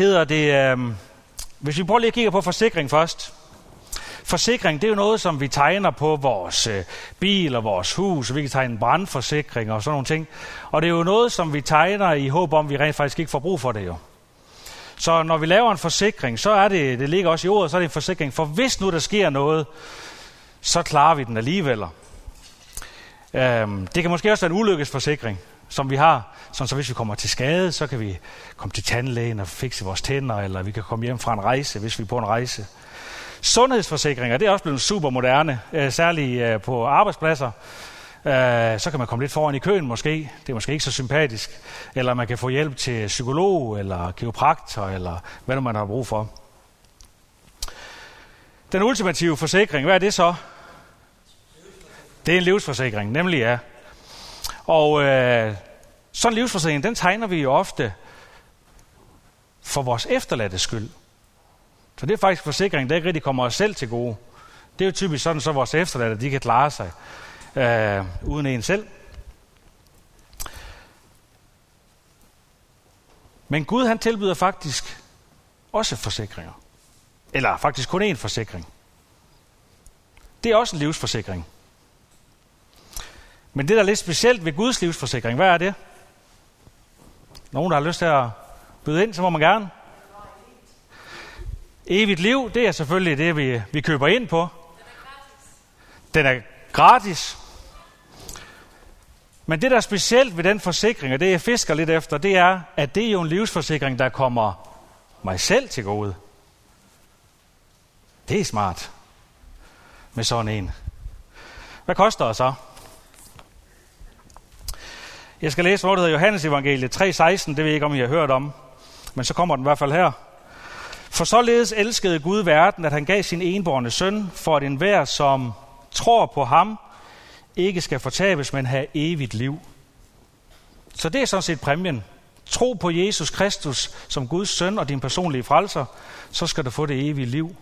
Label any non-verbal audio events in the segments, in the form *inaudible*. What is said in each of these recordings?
hedder det, øh, hvis vi prøver lige at kigge på forsikring først. Forsikring, det er jo noget, som vi tegner på vores øh, bil og vores hus, og vi kan tegne brandforsikring og sådan nogle ting. Og det er jo noget, som vi tegner i håb om, at vi rent faktisk ikke får brug for det jo. Så når vi laver en forsikring, så er det, det ligger også i ordet, så er det en forsikring. For hvis nu der sker noget, så klarer vi den alligevel. Øhm, det kan måske også være en ulykkesforsikring, som vi har, sådan så hvis vi kommer til skade, så kan vi komme til tandlægen og fikse vores tænder, eller vi kan komme hjem fra en rejse, hvis vi er på en rejse. Sundhedsforsikringer, det er også blevet super moderne, øh, særligt øh, på arbejdspladser. Øh, så kan man komme lidt foran i køen måske. Det er måske ikke så sympatisk. Eller man kan få hjælp til psykolog, eller kiropraktor, eller hvad nu man har brug for. Den ultimative forsikring, hvad er det så? Det er en livsforsikring, nemlig ja. Og øh, sådan en livsforsikring, den tegner vi jo ofte for vores efterladte skyld. For det er faktisk forsikring, der ikke rigtig kommer os selv til gode. Det er jo typisk sådan, så vores efterladte de kan klare sig øh, uden en selv. Men Gud han tilbyder faktisk også forsikringer. Eller faktisk kun én forsikring. Det er også en livsforsikring. Men det, der er lidt specielt ved Guds livsforsikring, hvad er det? Nogen, der har lyst til at byde ind, så må man gerne. Evigt liv, det er selvfølgelig det, vi, vi køber ind på. Den er gratis. Men det, der er specielt ved den forsikring, og det jeg fisker lidt efter, det er, at det er jo en livsforsikring, der kommer mig selv til gode. Det er smart med sådan en. Hvad koster det så? Jeg skal læse, hvor det hedder Johannes evangeliet 3.16, det ved jeg ikke, om I har hørt om, men så kommer den i hvert fald her. For således elskede Gud verden, at han gav sin enborne søn, for at enhver, som tror på ham, ikke skal fortabes, men have evigt liv. Så det er sådan set præmien. Tro på Jesus Kristus som Guds søn og din personlige frelser, så skal du få det evige liv.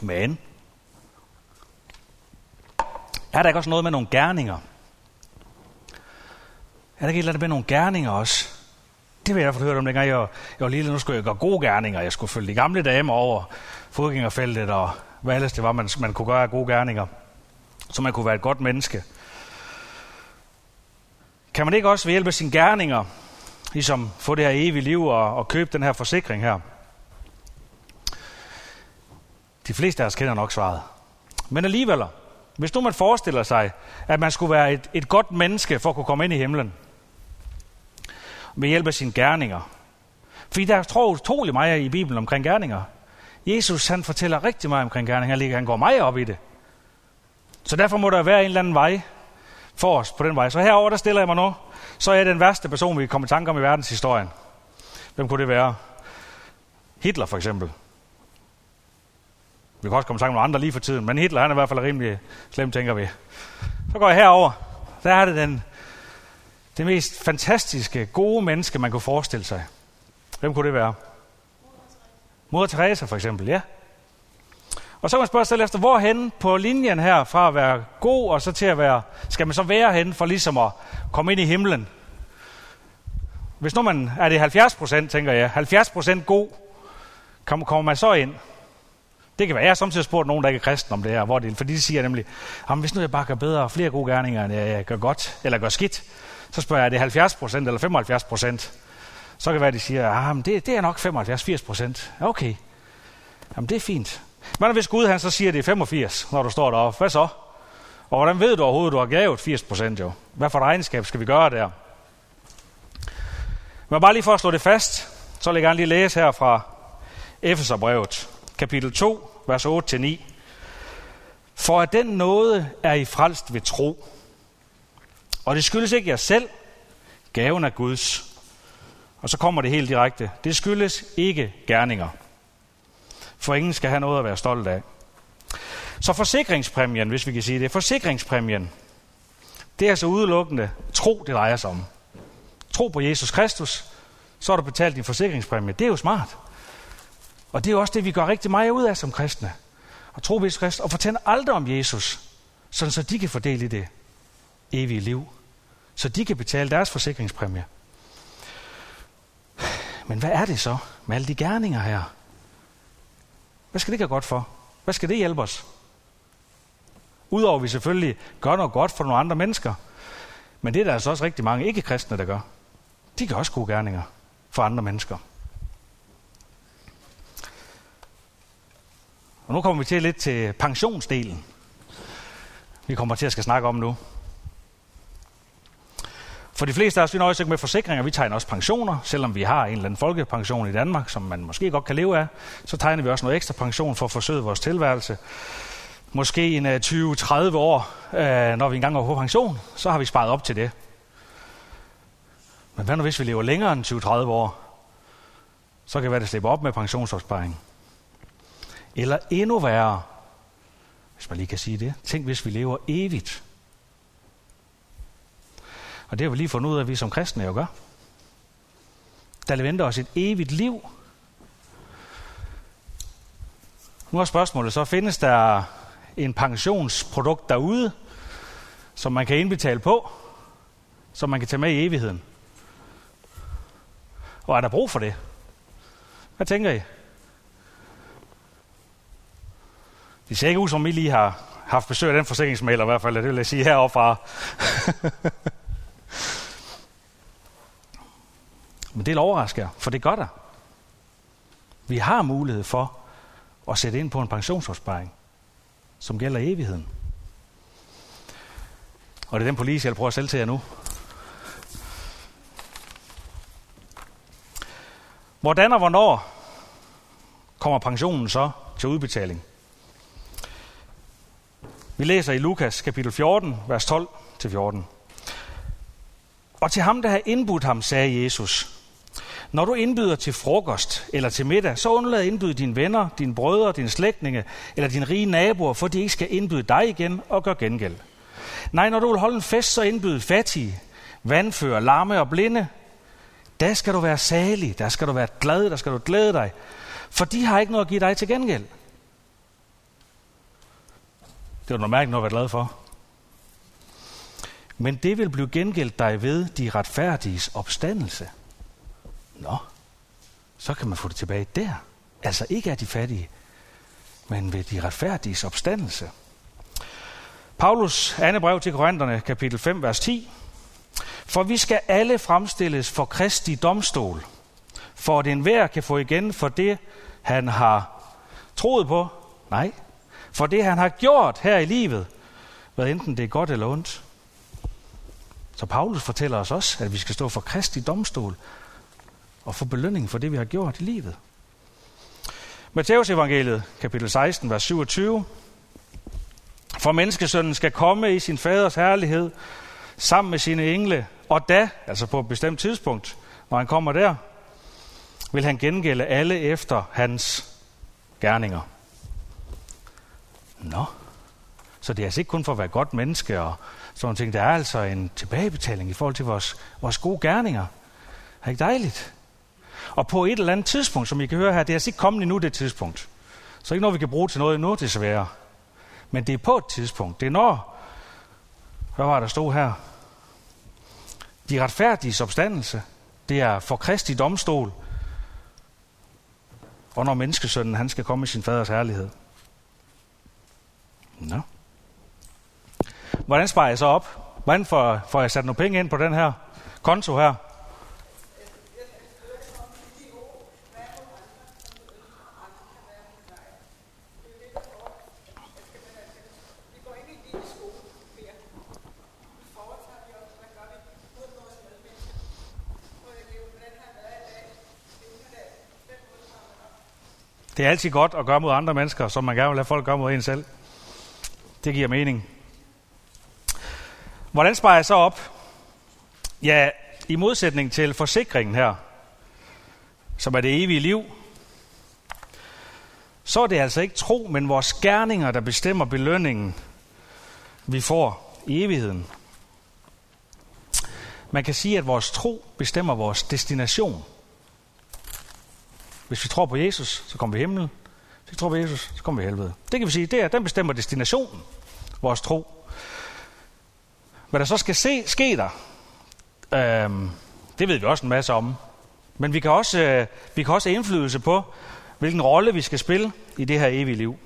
Men er der ikke også noget med nogle gerninger? Er der ikke et eller andet med nogle gerninger også? Det vil jeg få hørt om, dengang jeg, jeg var lille. Nu skulle jeg gøre gode gerninger. Jeg skulle følge de gamle damer over fodgængerfeltet, og hvad ellers det var, man, man kunne gøre af gode gerninger. Så man kunne være et godt menneske. Kan man ikke også ved hjælp af sine gerninger, ligesom få det her evige liv og, og købe den her forsikring her? De fleste af os kender nok svaret. Men alligevel, hvis nu man forestiller sig, at man skulle være et, et godt menneske for at kunne komme ind i himlen, med hjælp af sine gerninger. Fordi der tror utrolig meget i Bibelen omkring gerninger. Jesus han fortæller rigtig meget omkring gerninger. Han går meget op i det. Så derfor må der være en eller anden vej for os på den vej. Så herover der stiller jeg mig nu. Så er jeg den værste person, vi kan komme i tanke om i verdenshistorien. Hvem kunne det være? Hitler for eksempel. Vi kan også komme sammen med andre lige for tiden, men Hitler han er i hvert fald rimelig slem, tænker vi. Så går jeg herover. Der er det den det mest fantastiske, gode menneske, man kunne forestille sig. Hvem kunne det være? Moder Teresa for eksempel, ja. Og så kan man spørge sig selv efter, hvorhen på linjen her, fra at være god og så til at være, skal man så være hen for ligesom at komme ind i himlen? Hvis nu man, er det 70 procent, tænker jeg, 70 procent god, kommer man så ind? Det kan være, jeg har samtidig spurgt nogen, der ikke er kristen om det her, hvor det, fordi de siger nemlig, hvis nu jeg bare gør bedre og flere gode gerninger, end jeg gør godt, eller gør skidt, så spørger jeg, er det 70 procent eller 75 procent? Så kan det være, de siger, ah, det, det er nok 75-80 procent. Okay, jamen det er fint. Men hvis Gud han så siger, at det er 85, når du står deroppe, hvad så? Og hvordan ved du overhovedet, at du har gavet 80 procent jo? Hvad for regnskab skal vi gøre der? Men bare lige for at slå det fast, så vil jeg gerne lige læse her fra Efeserbrevet, kapitel 2, vers 8-9. For at den nåde er I frelst ved tro. Og det skyldes ikke jer selv. Gaven er Guds. Og så kommer det helt direkte. Det skyldes ikke gerninger. For ingen skal have noget at være stolt af. Så forsikringspræmien, hvis vi kan sige det, forsikringspræmien, det er altså udelukkende tro, det drejer sig om. Tro på Jesus Kristus, så har du betalt din forsikringspræmie. Det er jo smart. Og det er også det, vi gør rigtig meget ud af som kristne. At tro på Kristus og fortælle aldrig om Jesus, sådan så de kan fordele i det evige liv så de kan betale deres forsikringspræmie. Men hvad er det så med alle de gerninger her? Hvad skal det gøre godt for? Hvad skal det hjælpe os? Udover at vi selvfølgelig gør noget godt for nogle andre mennesker. Men det er der altså også rigtig mange ikke-kristne, der gør. De gør også gode gerninger for andre mennesker. Og nu kommer vi til lidt til pensionsdelen. Vi kommer til at skal snakke om nu. For de fleste af os, vi nøjes ikke med forsikringer, vi tegner også pensioner. Selvom vi har en eller anden folkepension i Danmark, som man måske godt kan leve af, så tegner vi også noget ekstra pension for at forsøge vores tilværelse. Måske en øh, 20-30 år, øh, når vi engang går på pension, så har vi sparet op til det. Men hvad nu hvis vi lever længere end 20-30 år? Så kan det være, at det slipper op med pensionsopsparing. Eller endnu værre, hvis man lige kan sige det. Tænk, hvis vi lever evigt. Og det har vi lige fundet ud af, at vi som kristne jo gør. Der venter os et evigt liv. Nu er spørgsmålet så, findes der en pensionsprodukt derude, som man kan indbetale på, som man kan tage med i evigheden? Og er der brug for det? Hvad tænker I? Det ser ikke ud som, I lige har haft besøg af den forsikringsmaler i hvert fald, det vil jeg sige heroppe *laughs* Men det overrasker for det gør der. Vi har mulighed for at sætte ind på en pensionsopsparing, som gælder evigheden. Og det er den police, jeg prøver at sælge til jer nu. Hvordan og hvornår kommer pensionen så til udbetaling? Vi læser i Lukas kapitel 14, vers 12-14. Og til ham, der har indbudt ham, sagde Jesus, når du indbyder til frokost eller til middag, så undlad at indbyde dine venner, dine brødre, dine slægtninge eller dine rige naboer, for de ikke skal indbyde dig igen og gøre gengæld. Nej, når du vil holde en fest, så indbyde fattige, vandfører, lamme og blinde. Der skal du være salig, der skal du være glad, der skal du glæde dig, for de har ikke noget at give dig til gengæld. Det var noget mærkeligt noget at være glad for. Men det vil blive gengældt dig ved de retfærdiges opstandelse. Nå, så kan man få det tilbage der. Altså ikke af de fattige, men ved de retfærdiges opstandelse. Paulus andet brev til Korintherne, kapitel 5, vers 10. For vi skal alle fremstilles for Kristi domstol, for at enhver kan få igen for det, han har troet på. Nej, for det, han har gjort her i livet, hvad enten det er godt eller ondt. Så Paulus fortæller os også, at vi skal stå for Kristi domstol og få belønning for det, vi har gjort i livet. Matteus evangeliet, kapitel 16, vers 27. For menneskesønnen skal komme i sin faders herlighed sammen med sine engle, og da, altså på et bestemt tidspunkt, når han kommer der, vil han gengælde alle efter hans gerninger. Nå, så det er altså ikke kun for at være godt menneske og sådan ting. Der er altså en tilbagebetaling i forhold til vores, vores gode gerninger. Er det ikke dejligt? Og på et eller andet tidspunkt, som I kan høre her, det er altså ikke kommet endnu det tidspunkt. Så ikke noget, vi kan bruge til noget endnu, desværre. Men det er på et tidspunkt. Det er når, hvad var der stod her? De retfærdige opstandelse, det er for Kristi domstol, og når menneskesønnen han skal komme i sin faders herlighed. Nå. Hvordan sparer jeg så op? Hvordan får, får jeg sat nogle penge ind på den her konto her? Det er altid godt at gøre mod andre mennesker, som man gerne vil have folk gøre mod en selv. Det giver mening. Hvordan sparer jeg så op? Ja, i modsætning til forsikringen her, som er det evige liv, så er det altså ikke tro, men vores gerninger, der bestemmer belønningen, vi får i evigheden. Man kan sige, at vores tro bestemmer vores destination. Hvis vi tror på Jesus, så kommer vi i himlen. Hvis vi tror på Jesus, så kommer vi i helvede. Det kan vi sige, det er, den bestemmer destinationen, vores tro. Hvad der så skal se, ske der, øh, det ved vi også en masse om. Men vi kan også, øh, vi kan også have indflydelse på, hvilken rolle vi skal spille i det her evige liv.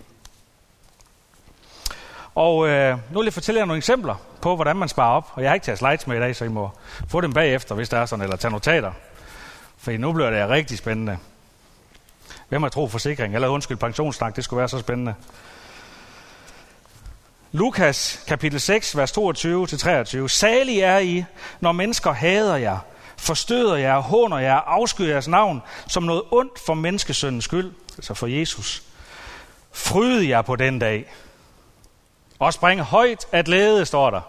Og øh, nu vil jeg fortælle jer nogle eksempler på, hvordan man sparer op. Og jeg har ikke taget slides med i dag, så I må få dem bagefter, hvis der er sådan, eller tage notater. For nu bliver det rigtig spændende. Hvem har tro forsikring? Eller undskyld, pensionssnak, det skulle være så spændende. Lukas kapitel 6, vers 22-23. Salig er I, når mennesker hader jer, forstøder jer, håner jer, afskyr jeres navn som noget ondt for menneskesøndens skyld, altså for Jesus. Fryd jer på den dag, og spring højt at glæde, står der.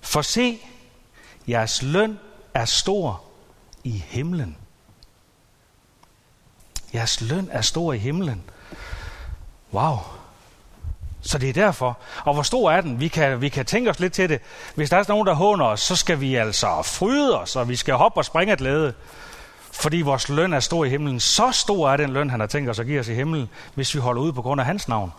For se, jeres løn er stor i himlen. Jeres løn er stor i himlen. Wow. Så det er derfor. Og hvor stor er den? Vi kan, vi kan tænke os lidt til det. Hvis der er nogen, der håner os, så skal vi altså fryde os, og vi skal hoppe og springe af glæde. Fordi vores løn er stor i himlen. Så stor er den løn, han har tænkt os at give os i himlen, hvis vi holder ud på grund af hans navn.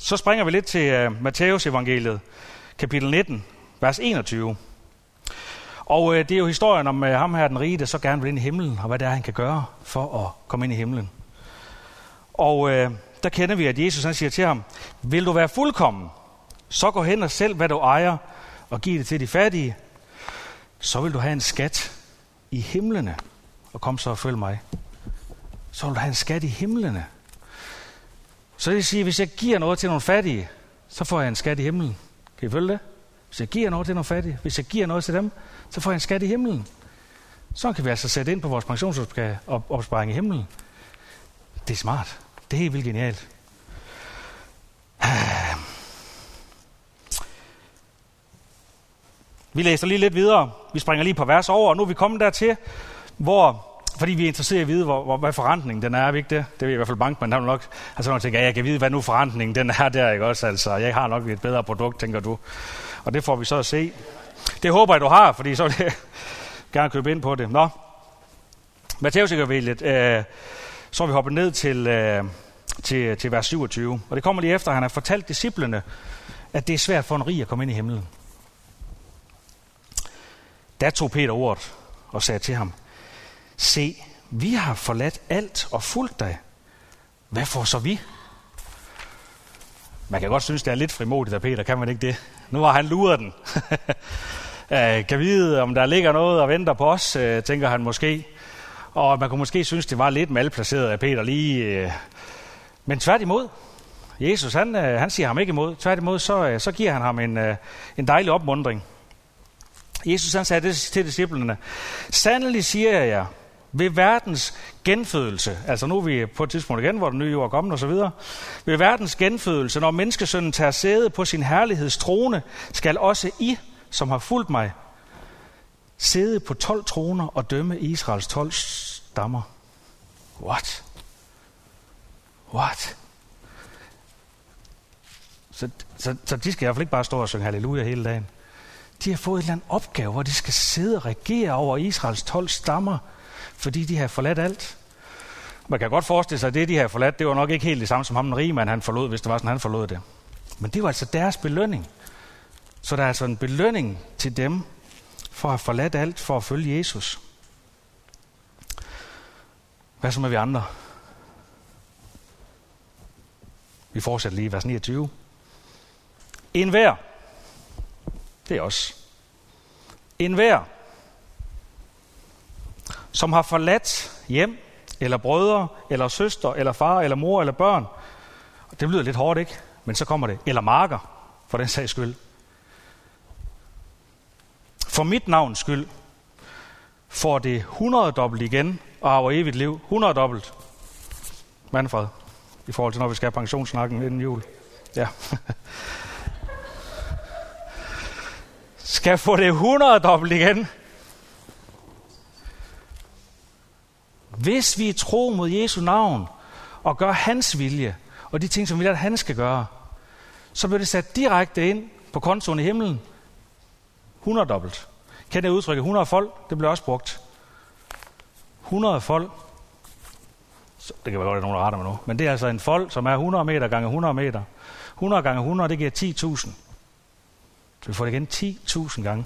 Så springer vi lidt til uh, Matteus evangeliet, kapitel 19, vers 21. Og øh, det er jo historien om øh, ham her, den rige, der så gerne vil ind i himlen, og hvad det er, han kan gøre for at komme ind i himlen. Og øh, der kender vi, at Jesus han siger til ham, vil du være fuldkommen, så gå hen og selv, hvad du ejer, og giv det til de fattige, så vil du have en skat i himlene, og kom så og følg mig. Så vil du have en skat i himlene. Så det vil sige, at hvis jeg giver noget til nogle fattige, så får jeg en skat i himlen. Kan I følge det? Hvis jeg giver noget til nogle fattige, hvis jeg giver noget til dem, så får jeg en skat i himlen. Så kan vi altså sætte ind på vores pensionsopsparing i himlen. Det er smart. Det er helt vildt genialt. *sighs* Vi læser lige lidt videre. Vi springer lige på vers over, og nu er vi kommet dertil, hvor fordi vi er interesseret i at vide, hvor, hvor, hvad forrentningen den er, er vi ikke det? Det er i hvert fald bankmand, der nok altså, nok tænker, ja, jeg kan vide, hvad nu forrentningen den er der, ikke også? Altså, jeg har nok et bedre produkt, tænker du. Og det får vi så at se. Det håber jeg, du har, fordi så vil jeg *laughs* gerne købe ind på det. Nå, Matteus evangeliet, øh, så er vi hoppet ned til, øh, til, til vers 27. Og det kommer lige efter, at han har fortalt disciplene, at det er svært for en rig at komme ind i himlen. Da tog Peter ordet og sagde til ham, Se, vi har forladt alt og fulgt dig. Hvad får så vi? Man kan godt synes, det er lidt frimodigt af Peter, kan man ikke det? Nu har han luret den. *laughs* Øh, kan vide, om der ligger noget og venter på os, øh, tænker han måske. Og man kunne måske synes, det var lidt malplaceret af Peter lige. Øh. Men tværtimod, Jesus han, øh, han siger ham ikke imod. Tværtimod, så, så giver han ham en, en dejlig opmundring. Jesus han sagde det til disciplene. Sandelig siger jeg jer, ved verdens genfødelse, altså nu er vi på et tidspunkt igen, hvor den nye jord er kommet og så videre, ved verdens genfødelse, når menneskesønnen tager sæde på sin herligheds trone, skal også I, som har fulgt mig, sidde på 12 troner og dømme Israels 12 stammer. What? What? Så, så, så de skal i hvert fald ikke bare stå og synge halleluja hele dagen. De har fået en eller anden opgave, hvor de skal sidde og regere over Israels 12 stammer – fordi de har forladt alt. Man kan godt forestille sig, at det, de har forladt, det var nok ikke helt det samme som ham, den rige mand, han forlod, hvis det var sådan, han forlod det. Men det var altså deres belønning. Så der er altså en belønning til dem, for at have forladt alt, for at følge Jesus. Hvad så med vi andre? Vi fortsætter lige vers 29. En hver. Det er os. En hver, som har forladt hjem, eller brødre, eller søster, eller far, eller mor, eller børn. Det lyder lidt hårdt, ikke? Men så kommer det. Eller marker, for den sags skyld. For mit navns skyld får det 100 dobbelt igen, og har evigt liv. 100 dobbelt. Manfred, i forhold til når vi skal have pensionssnakken inden jul. Ja. *laughs* skal få det 100 dobbelt igen, Hvis vi er tro mod Jesu navn og gør hans vilje, og de ting, som vi vil, at han skal gøre, så bliver det sat direkte ind på kontoen i himlen. 100 dobbelt. Kan det udtrykke 100 folk? Det bliver også brugt. 100 folk. det kan være godt, at nogen retter mig nu, men det er altså en fold, som er 100 meter gange 100 meter. 100 gange 100, det giver 10.000. Så vi får det igen 10.000 gange.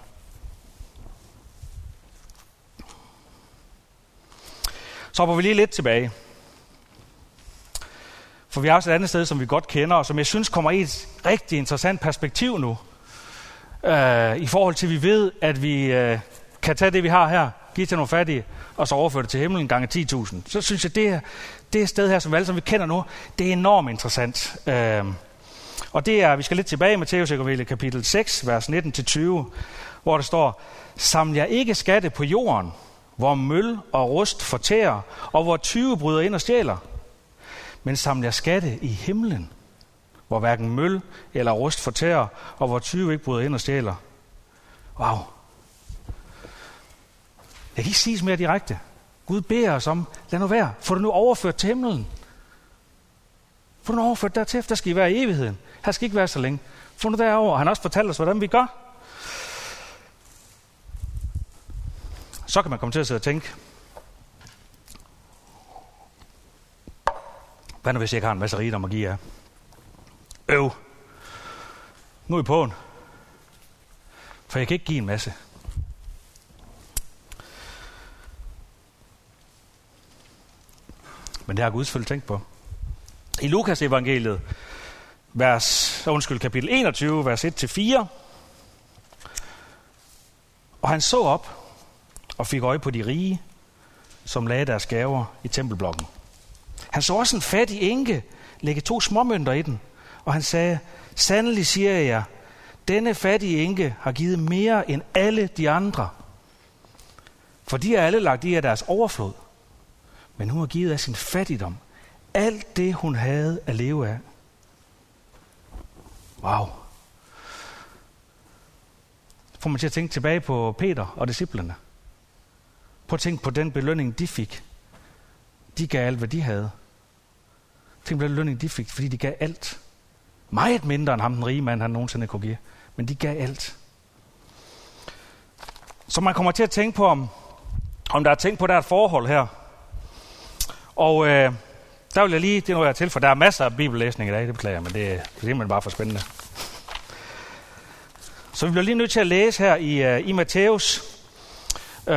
Så hopper vi lige lidt tilbage. For vi har også et andet sted, som vi godt kender, og som jeg synes kommer i et rigtig interessant perspektiv nu. Øh, I forhold til, at vi ved, at vi øh, kan tage det, vi har her, give til nogle fattige, og så overføre det til himlen gange 10.000. Så synes jeg, det er det sted her, som vi alle som vi kender nu, det er enormt interessant. Øh, og det er, vi skal lidt tilbage i Matteus evangeliet kapitel 6, vers 19-20, hvor der står, Saml jer ikke skatte på jorden, hvor møl og rust fortærer, og hvor 20 bryder ind og stjæler, men samler jeg skatte i himlen, hvor hverken møl eller rust fortærer, og hvor 20 ikke bryder ind og stjæler. Wow. Jeg kan ikke sige mere direkte. Gud beder os om, lad nu være, få det nu overført til himlen. Få det nu overført dertil, der skal I være i evigheden. Her skal ikke være så længe. Få nu derover. Han har også fortalt os, hvordan vi gør. Så kan man komme til at sidde og tænke, hvad nu hvis jeg ikke har en masse rigdom at give jer? Øv. Nu er I påen. For jeg kan ikke give en masse. Men det har Gud selvfølgelig tænkt på. I Lukas evangeliet, vers, øh, undskyld, kapitel 21, vers 1-4. Og han så op og fik øje på de rige, som lagde deres gaver i tempelblokken. Han så også en fattig enke lægge to småmønter i den, og han sagde, sandelig siger jeg jer, denne fattige enke har givet mere end alle de andre. For de har alle lagt i af deres overflod. Men hun har givet af sin fattigdom alt det, hun havde at leve af. Wow. Får man til at tænke tilbage på Peter og disciplene. Prøv at tænke på den belønning, de fik. De gav alt, hvad de havde. Tænk på den belønning, de fik, fordi de gav alt. Meget mindre end ham, den rige mand, han nogensinde kunne give. Men de gav alt. Så man kommer til at tænke på, om, om der er tænkt på der et forhold her. Og øh, der vil jeg lige, det er noget, jeg til, for der er masser af bibellæsning i dag, det beklager jeg, men det, det er simpelthen bare for spændende. Så vi bliver lige nødt til at læse her i, uh, i Matthæus uh,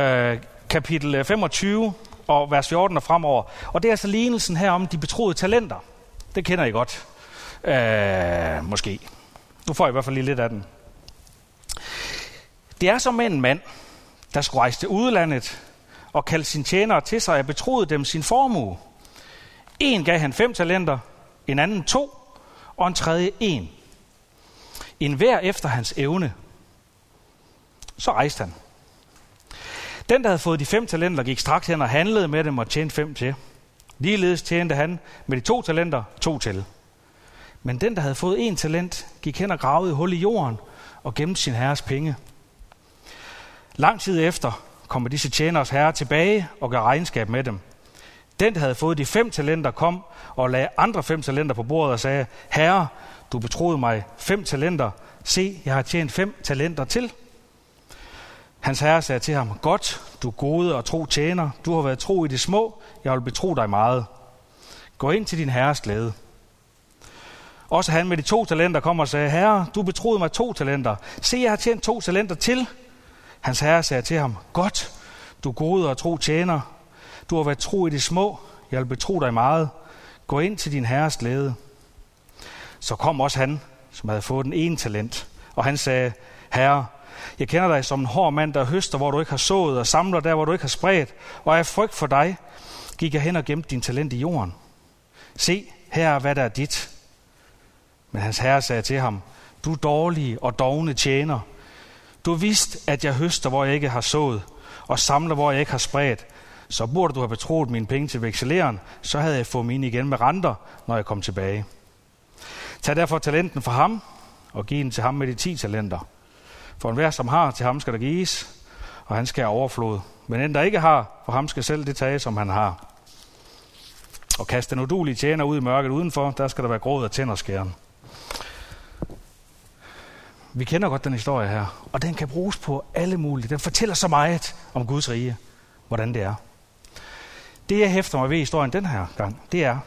kapitel øh, 25 og vers 14 og fremover. Og det er altså lignelsen her om de betroede talenter. Det kender I godt. Øh, måske. Nu får jeg i hvert fald lige lidt af den. Det er som en mand, der skulle rejse til udlandet og kalde sine tjenere til sig og betroede dem sin formue. En gav han fem talenter, en anden to, og en tredje en. En hver efter hans evne. Så rejste han. Den, der havde fået de fem talenter, gik straks hen og handlede med dem og tjente fem til. Ligeledes tjente han med de to talenter to til. Men den, der havde fået en talent, gik hen og gravede et hul i jorden og gemte sin herres penge. Lang tid efter kommer disse tjeners herre tilbage og gør regnskab med dem. Den, der havde fået de fem talenter, kom og lagde andre fem talenter på bordet og sagde, Herre, du betroede mig fem talenter. Se, jeg har tjent fem talenter til. Hans herre sagde til ham, Godt, du gode og tro tjener. Du har været tro i det små. Jeg vil betro dig meget. Gå ind til din herres glæde. Også han med de to talenter kom og sagde, Herre, du betroede mig to talenter. Se, jeg har tjent to talenter til. Hans herre sagde til ham, Godt, du gode og tro tjener. Du har været tro i det små. Jeg vil betro dig meget. Gå ind til din herres glæde. Så kom også han, som havde fået den ene talent, og han sagde, Herre, jeg kender dig som en hård mand, der høster, hvor du ikke har sået, og samler der, hvor du ikke har spredt, og af frygt for dig gik jeg hen og gemte din talent i jorden. Se, her er, hvad der er dit. Men hans herre sagde til ham, du dårlige og dogne tjener. Du vidste, at jeg høster, hvor jeg ikke har sået, og samler, hvor jeg ikke har spredt. Så burde du have betroet mine penge til vekseleren, så havde jeg fået mine igen med renter, når jeg kom tilbage. Tag derfor talenten fra ham, og giv den til ham med de ti talenter. For enhver, som har, til ham skal der gives, og han skal have overflod. Men den, der ikke har, for ham skal selv det tage, som han har. Og kast den udulige tjener ud i mørket udenfor, der skal der være gråd af tænderskæren. Vi kender godt den historie her, og den kan bruges på alle mulige. Den fortæller så meget om Guds rige, hvordan det er. Det, jeg hæfter mig ved i historien den her gang, det er,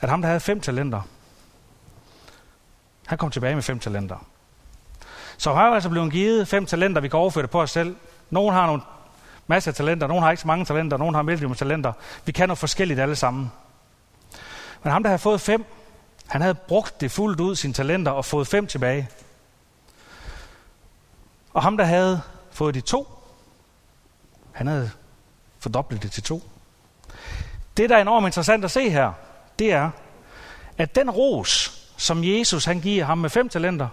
at ham, der havde fem talenter, han kom tilbage med fem talenter. Så har jo altså blevet givet fem talenter, vi kan overføre det på os selv. Nogle har nogle masser af talenter, nogle har ikke så mange talenter, nogle har medium talenter. Vi kan noget forskelligt alle sammen. Men ham, der havde fået fem, han havde brugt det fuldt ud, sine talenter, og fået fem tilbage. Og ham, der havde fået de to, han havde fordoblet det til to. Det, der er enormt interessant at se her, det er, at den ros, som Jesus han giver ham med fem talenter,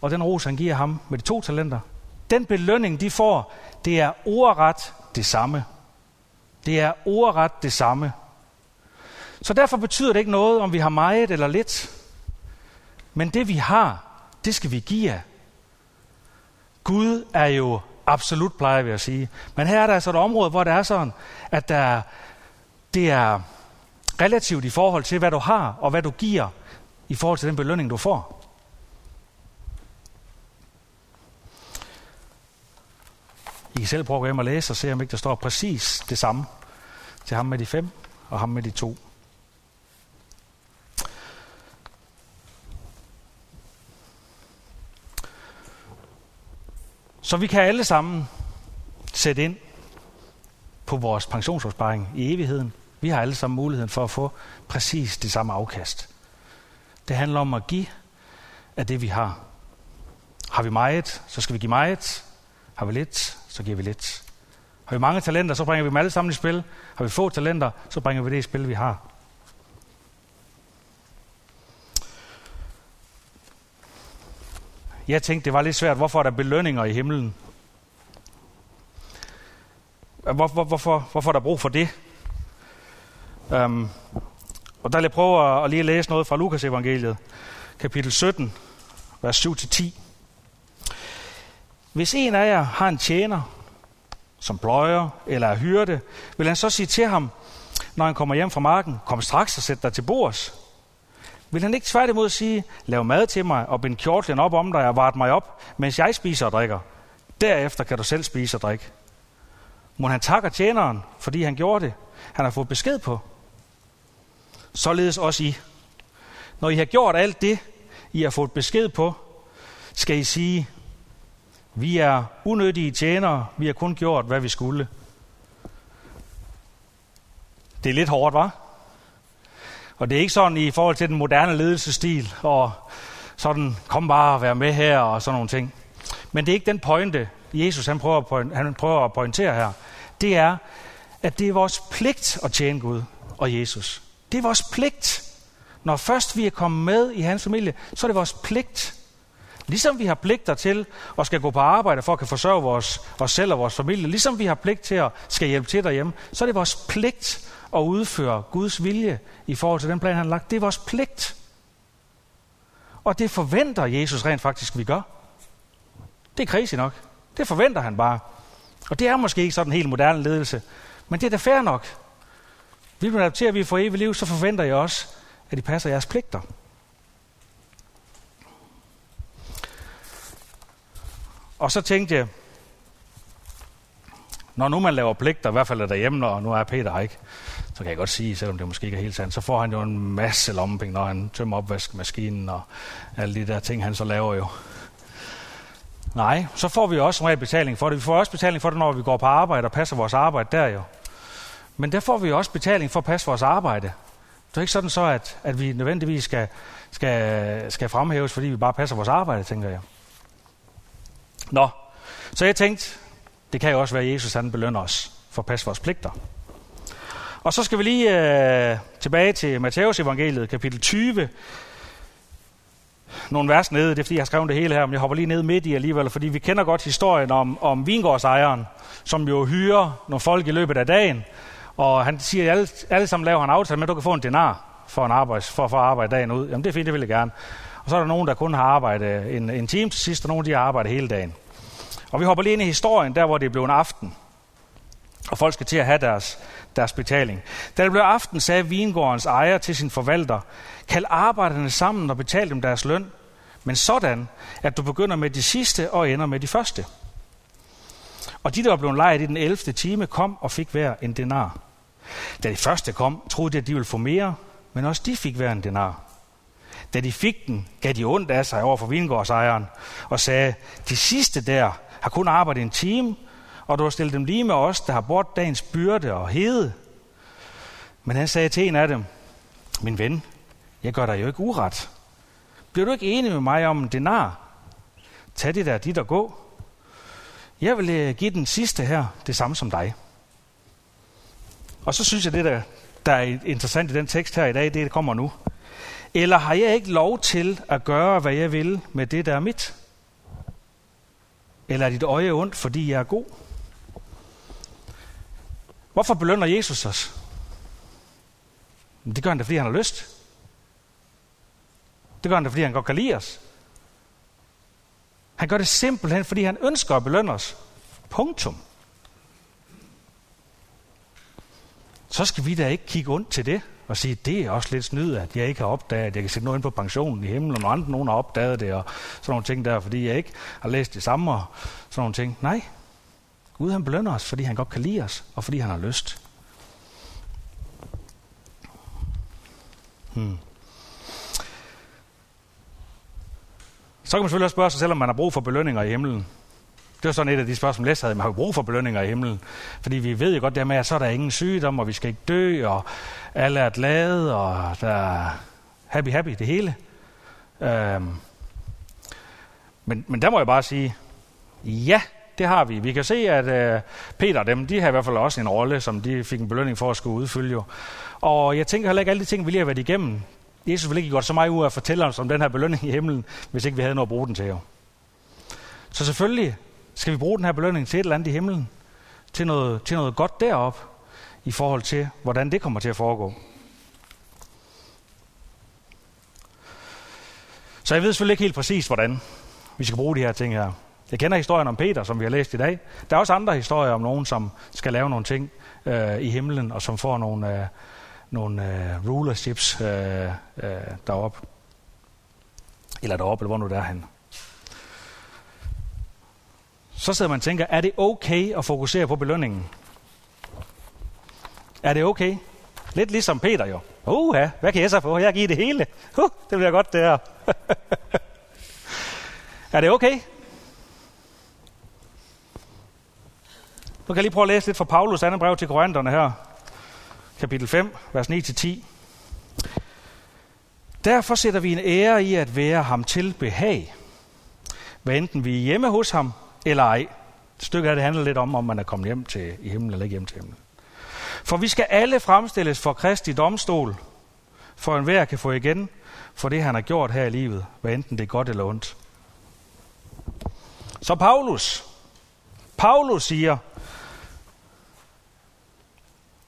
og den ros, han giver ham med de to talenter, den belønning, de får, det er ordret det samme. Det er ordret det samme. Så derfor betyder det ikke noget, om vi har meget eller lidt. Men det vi har, det skal vi give af. Gud er jo absolut, plejer vi at sige. Men her er der altså et område, hvor det er sådan, at der, det er relativt i forhold til, hvad du har og hvad du giver, i forhold til den belønning, du får. I kan selv prøve at gå hjem og læse og se, om ikke der står præcis det samme til ham med de fem og ham med de to. Så vi kan alle sammen sætte ind på vores pensionsopsparing i evigheden. Vi har alle sammen muligheden for at få præcis det samme afkast. Det handler om at give af det, vi har. Har vi meget, så skal vi give meget. Har vi lidt, så giver vi lidt. Har vi mange talenter, så bringer vi dem alle sammen i spil. Har vi få talenter, så bringer vi det i spil, vi har. Jeg tænkte, det var lidt svært. Hvorfor er der belønninger i himlen? Hvor, hvor, hvorfor, hvorfor er der brug for det? Um, og der vil jeg prøve at, at lige læse noget fra Lukas evangeliet, kapitel 17, vers 7-10. Hvis en af jer har en tjener, som pløjer eller er hyrde, vil han så sige til ham, når han kommer hjem fra marken, kom straks og sæt dig til bords. Vil han ikke tværtimod sige, lav mad til mig og bind kjortlen op om dig og vart mig op, mens jeg spiser og drikker. Derefter kan du selv spise og drikke. Må han takker tjeneren, fordi han gjorde det, han har fået besked på. Således også I. Når I har gjort alt det, I har fået besked på, skal I sige, vi er unødige tjenere, vi har kun gjort, hvad vi skulle. Det er lidt hårdt, var? Og det er ikke sådan i forhold til den moderne ledelsesstil, og sådan, kom bare og vær med her, og sådan nogle ting. Men det er ikke den pointe, Jesus han prøver, at han prøver at pointere her. Det er, at det er vores pligt at tjene Gud og Jesus. Det er vores pligt. Når først vi er kommet med i hans familie, så er det vores pligt. Ligesom vi har pligter til at skal gå på arbejde for at kan forsørge vores, os selv og vores familie, ligesom vi har pligt til at skal hjælpe til derhjemme, så er det vores pligt at udføre Guds vilje i forhold til den plan, han har lagt. Det er vores pligt. Og det forventer Jesus rent faktisk, vi gør. Det er crazy nok. Det forventer han bare. Og det er måske ikke sådan en helt moderne ledelse, men det er da fair nok. Vi vil adaptere, at vi får evigt liv, så forventer jeg også, at I passer jeres pligter. Og så tænkte jeg, når nu man laver pligter, i hvert fald er derhjemme, og nu er Peter her ikke, så kan jeg godt sige, selvom det måske ikke er helt sandt, så får han jo en masse lommepenge, når han tømmer opvaskemaskinen og alle de der ting, han så laver jo. Nej, så får vi også en betaling for det. Vi får også betaling for det, når vi går på arbejde og passer vores arbejde der jo. Men der får vi også betaling for at passe vores arbejde. Det er ikke sådan så, at, at vi nødvendigvis skal, skal, skal fremhæves, fordi vi bare passer vores arbejde, tænker jeg. Nå, så jeg tænkte, det kan jo også være, at Jesus han belønner os for at passe vores pligter. Og så skal vi lige øh, tilbage til Matteus evangeliet, kapitel 20. Nogle vers nede, det er fordi, jeg har skrevet det hele her, men jeg hopper lige ned midt i alligevel, fordi vi kender godt historien om, om vingårdsejeren, som jo hyrer nogle folk i løbet af dagen, og han siger, at alle, alle sammen laver han aftale med, du kan få en denar for, en arbejde, for, for at arbejde dagen ud. Jamen det er fint, det vil jeg gerne. Og så er der nogen, der kun har arbejdet en, en time til sidst, og nogen, de har arbejdet hele dagen. Og vi hopper lige ind i historien, der hvor det blev en aften. Og folk skal til at have deres, deres betaling. Da det blev aften, sagde vingårdens ejer til sin forvalter, kald arbejderne sammen og betal dem deres løn, men sådan, at du begynder med de sidste og ender med de første. Og de, der var blevet lejet i den 11. time, kom og fik hver en denar. Da de første kom, troede de, at de ville få mere, men også de fik hver en denar. Da de fik den, gav de ondt af sig over for vingårdsejeren og sagde, de sidste der har kun arbejdet en time, og du har stillet dem lige med os, der har bort dagens byrde og hede. Men han sagde til en af dem, min ven, jeg gør dig jo ikke uret. Bliver du ikke enig med mig om en denar? Tag det der dit og gå. Jeg vil øh, give den sidste her det samme som dig. Og så synes jeg, det der, der er interessant i den tekst her i dag, det kommer nu. Eller har jeg ikke lov til at gøre, hvad jeg vil med det, der er mit? Eller er dit øje ondt, fordi jeg er god? Hvorfor belønner Jesus os? Det gør han da, fordi han har lyst. Det gør han da, fordi han godt kan lide os. Han gør det simpelthen, fordi han ønsker at belønne os. Punktum. Så skal vi da ikke kigge ondt til det og sige, det er også lidt snyd, at jeg ikke har opdaget, at jeg kan sætte noget ind på pensionen i himlen, og andre nogen har opdaget det, og sådan nogle ting der, fordi jeg ikke har læst det samme, og sådan nogle ting. Nej, Gud han belønner os, fordi han godt kan lide os, og fordi han har lyst. Hmm. Så kan man selvfølgelig også spørge sig selv, om man har brug for belønninger i himlen. Det var sådan et af de spørgsmål, Læs havde. Man har brug for belønninger i himlen. Fordi vi ved jo godt det med, at så er der ingen sygdom, og vi skal ikke dø, og alle er glade, og der er happy, happy, det hele. Øhm. Men, men der må jeg bare sige, ja, det har vi. Vi kan se, at øh, Peter og dem, de har i hvert fald også en rolle, som de fik en belønning for at skulle udfylde. Jo. Og jeg tænker heller ikke, alle de ting, vi lige har været igennem, Jesus ville ikke godt så meget ud at fortælle os om den her belønning i himlen, hvis ikke vi havde noget at bruge den til. Jo. Så selvfølgelig skal vi bruge den her belønning til et eller andet i himlen, til noget, til noget godt derop, i forhold til, hvordan det kommer til at foregå. Så jeg ved selvfølgelig ikke helt præcis, hvordan vi skal bruge de her ting her. Jeg kender historien om Peter, som vi har læst i dag. Der er også andre historier om nogen, som skal lave nogle ting øh, i himlen, og som får nogle, øh, nogle øh, rulerships øh, øh, deroppe. Eller deroppe, eller hvor nu der er han. Så sidder man og tænker, er det okay at fokusere på belønningen? Er det okay? Lidt ligesom Peter jo. Uh, ja, hvad kan jeg så få? Jeg giver det hele. Uh, det bliver godt det her. *laughs* er det okay? Nu kan jeg lige prøve at læse lidt fra Paulus andet brev til Korintherne her. Kapitel 5, vers 9-10. Derfor sætter vi en ære i at være ham til behag. Hvad enten vi er hjemme hos ham eller ej. Et stykke af det handler lidt om, om man er kommet hjem til i himlen eller ikke hjem til himlen. For vi skal alle fremstilles for Kristi domstol, for enhver kan få igen for det, han har gjort her i livet, hvad enten det er godt eller ondt. Så Paulus, Paulus siger,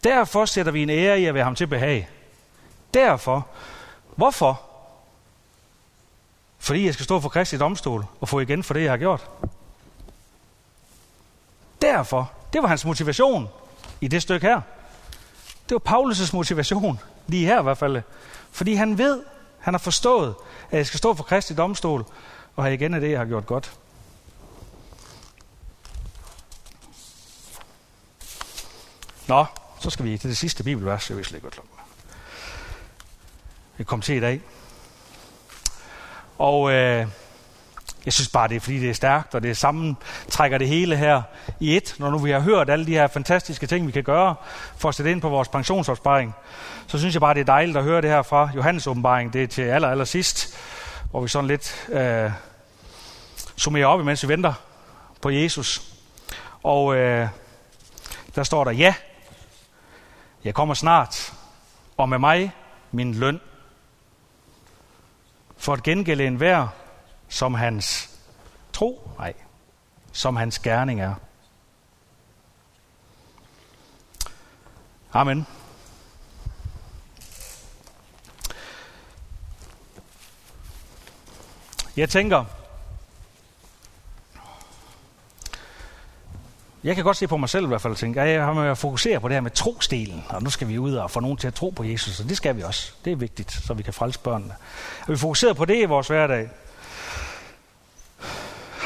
derfor sætter vi en ære i at være ham til behag. Derfor. Hvorfor? Fordi jeg skal stå for Kristi domstol og få igen for det, jeg har gjort. Derfor. Det var hans motivation i det stykke her. Det var Paulus' motivation, lige her i hvert fald. Fordi han ved, han har forstået, at jeg skal stå for Kristi domstol og have igen af det, jeg har gjort godt. Nå, så skal vi til det sidste bibelvers, jeg vil slet godt Vi kommer til i dag. Og øh, jeg synes bare, det er fordi, det er stærkt, og det sammen trækker det hele her i et. Når nu vi har hørt alle de her fantastiske ting, vi kan gøre for at sætte ind på vores pensionsopsparing, så synes jeg bare, det er dejligt at høre det her fra Johannes åbenbaring. Det er til aller, aller sidst, hvor vi sådan lidt øh, summerer op, imens vi venter på Jesus. Og øh, der står der, ja, jeg kommer snart, og med mig min løn. For at gengælde enhver som hans tro, nej, som hans gerning er. Amen. Jeg tænker, jeg kan godt se på mig selv i hvert fald og tænke, at jeg har med at fokusere på det her med trostelen, og nu skal vi ud og få nogen til at tro på Jesus, og det skal vi også. Det er vigtigt, så vi kan frelse børnene. Og vi fokuserer på det i vores hverdag.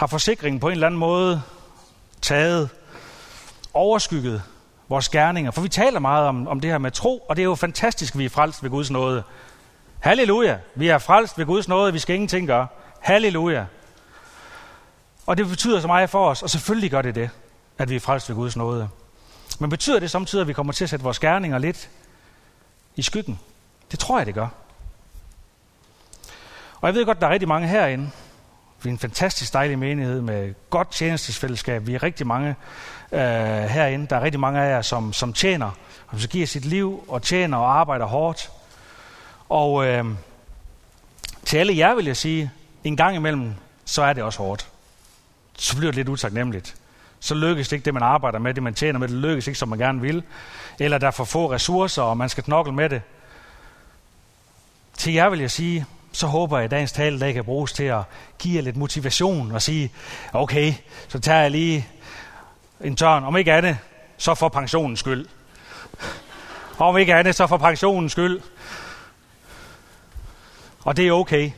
Har forsikringen på en eller anden måde taget, overskygget vores gerninger. For vi taler meget om, om det her med tro, og det er jo fantastisk, at vi er frelst ved Guds nåde. Halleluja! Vi er frelst ved Guds nåde, vi skal ingenting gøre. Halleluja! Og det betyder så meget for os, og selvfølgelig gør det det, at vi er frelst ved Guds nåde. Men betyder det samtidig, at vi kommer til at sætte vores gerninger lidt i skyggen? Det tror jeg, det gør. Og jeg ved godt, der er rigtig mange herinde. Vi er en fantastisk dejlig menighed med godt tjenestesfællesskab. Vi er rigtig mange øh, herinde. Der er rigtig mange af jer, som, som tjener, som så giver sit liv og tjener og arbejder hårdt. Og øh, til alle jer vil jeg sige, en gang imellem, så er det også hårdt. Så bliver det lidt utaknemmeligt. Så lykkes det ikke det, man arbejder med, det man tjener med, det lykkes ikke, som man gerne vil. Eller der er for få ressourcer, og man skal knokle med det. Til jer vil jeg sige, så håber jeg, at dagens tale der kan bruges til at give jer lidt motivation og sige, okay, så tager jeg lige en tørn. Om ikke andet, så for pensionens skyld. Om ikke andet, så for pensionens skyld. Og det er okay.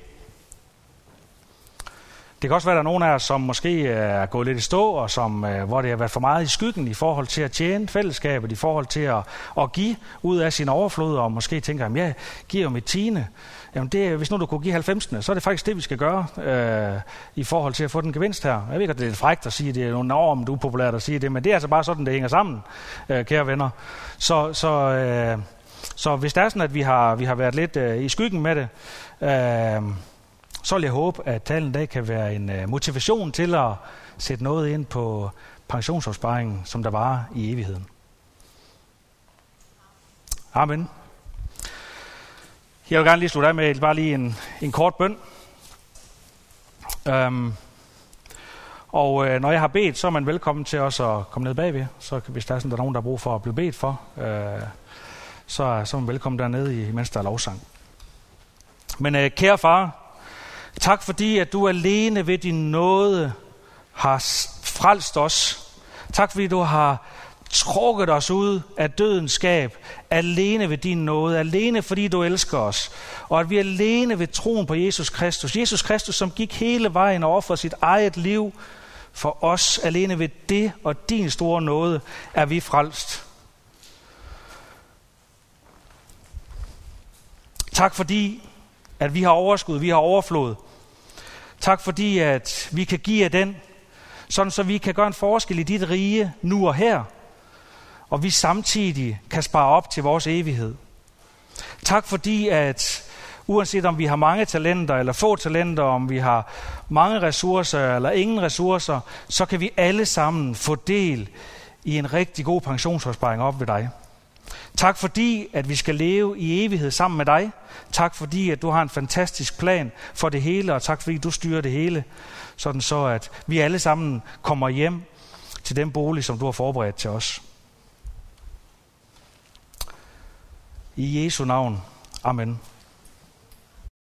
Det kan også være, at der er nogen af os, som måske øh, er gået lidt i stå, og som, øh, hvor det har været for meget i skyggen i forhold til at tjene fællesskabet, i forhold til at, at give ud af sin overflod, og måske tænker, at jeg giver jo mit tiende. Jamen det, hvis nu du kunne give 90, så er det faktisk det, vi skal gøre øh, i forhold til at få den gevinst her. Jeg ved ikke, det er lidt frækt at sige, det er jo enormt upopulært at sige det, men det er altså bare sådan, det hænger sammen, øh, kære venner. Så, så, øh, så hvis det er sådan, at vi har, vi har været lidt øh, i skyggen med det, øh, så vil jeg håbe, at talen i dag kan være en øh, motivation til at sætte noget ind på pensionsopsparingen, som der var i evigheden. Amen. Jeg vil gerne lige slutte af med bare lige en, en kort bøn. Um, og øh, når jeg har bedt, så er man velkommen til også at komme ned bagved. Så hvis der er, sådan, der er nogen, der har brug for at blive bedt for, øh, så, så er man velkommen dernede, imens der er lovsang. Men øh, kære far, Tak fordi, at du alene ved din nåde har frelst os. Tak fordi du har trukket os ud af dødens skab, alene ved din nåde, alene fordi du elsker os, og at vi alene ved troen på Jesus Kristus, Jesus Kristus, som gik hele vejen over for sit eget liv for os, alene ved det og din store nåde, er vi frelst. Tak fordi, at vi har overskud, vi har overflod, Tak fordi, at vi kan give jer den, sådan så vi kan gøre en forskel i dit rige nu og her, og vi samtidig kan spare op til vores evighed. Tak fordi, at uanset om vi har mange talenter eller få talenter, om vi har mange ressourcer eller ingen ressourcer, så kan vi alle sammen få del i en rigtig god pensionsopsparing op ved dig. Tak fordi, at vi skal leve i evighed sammen med dig. Tak fordi, at du har en fantastisk plan for det hele, og tak fordi du styrer det hele, sådan så at vi alle sammen kommer hjem til den bolig, som du har forberedt til os. I Jesu navn. Amen.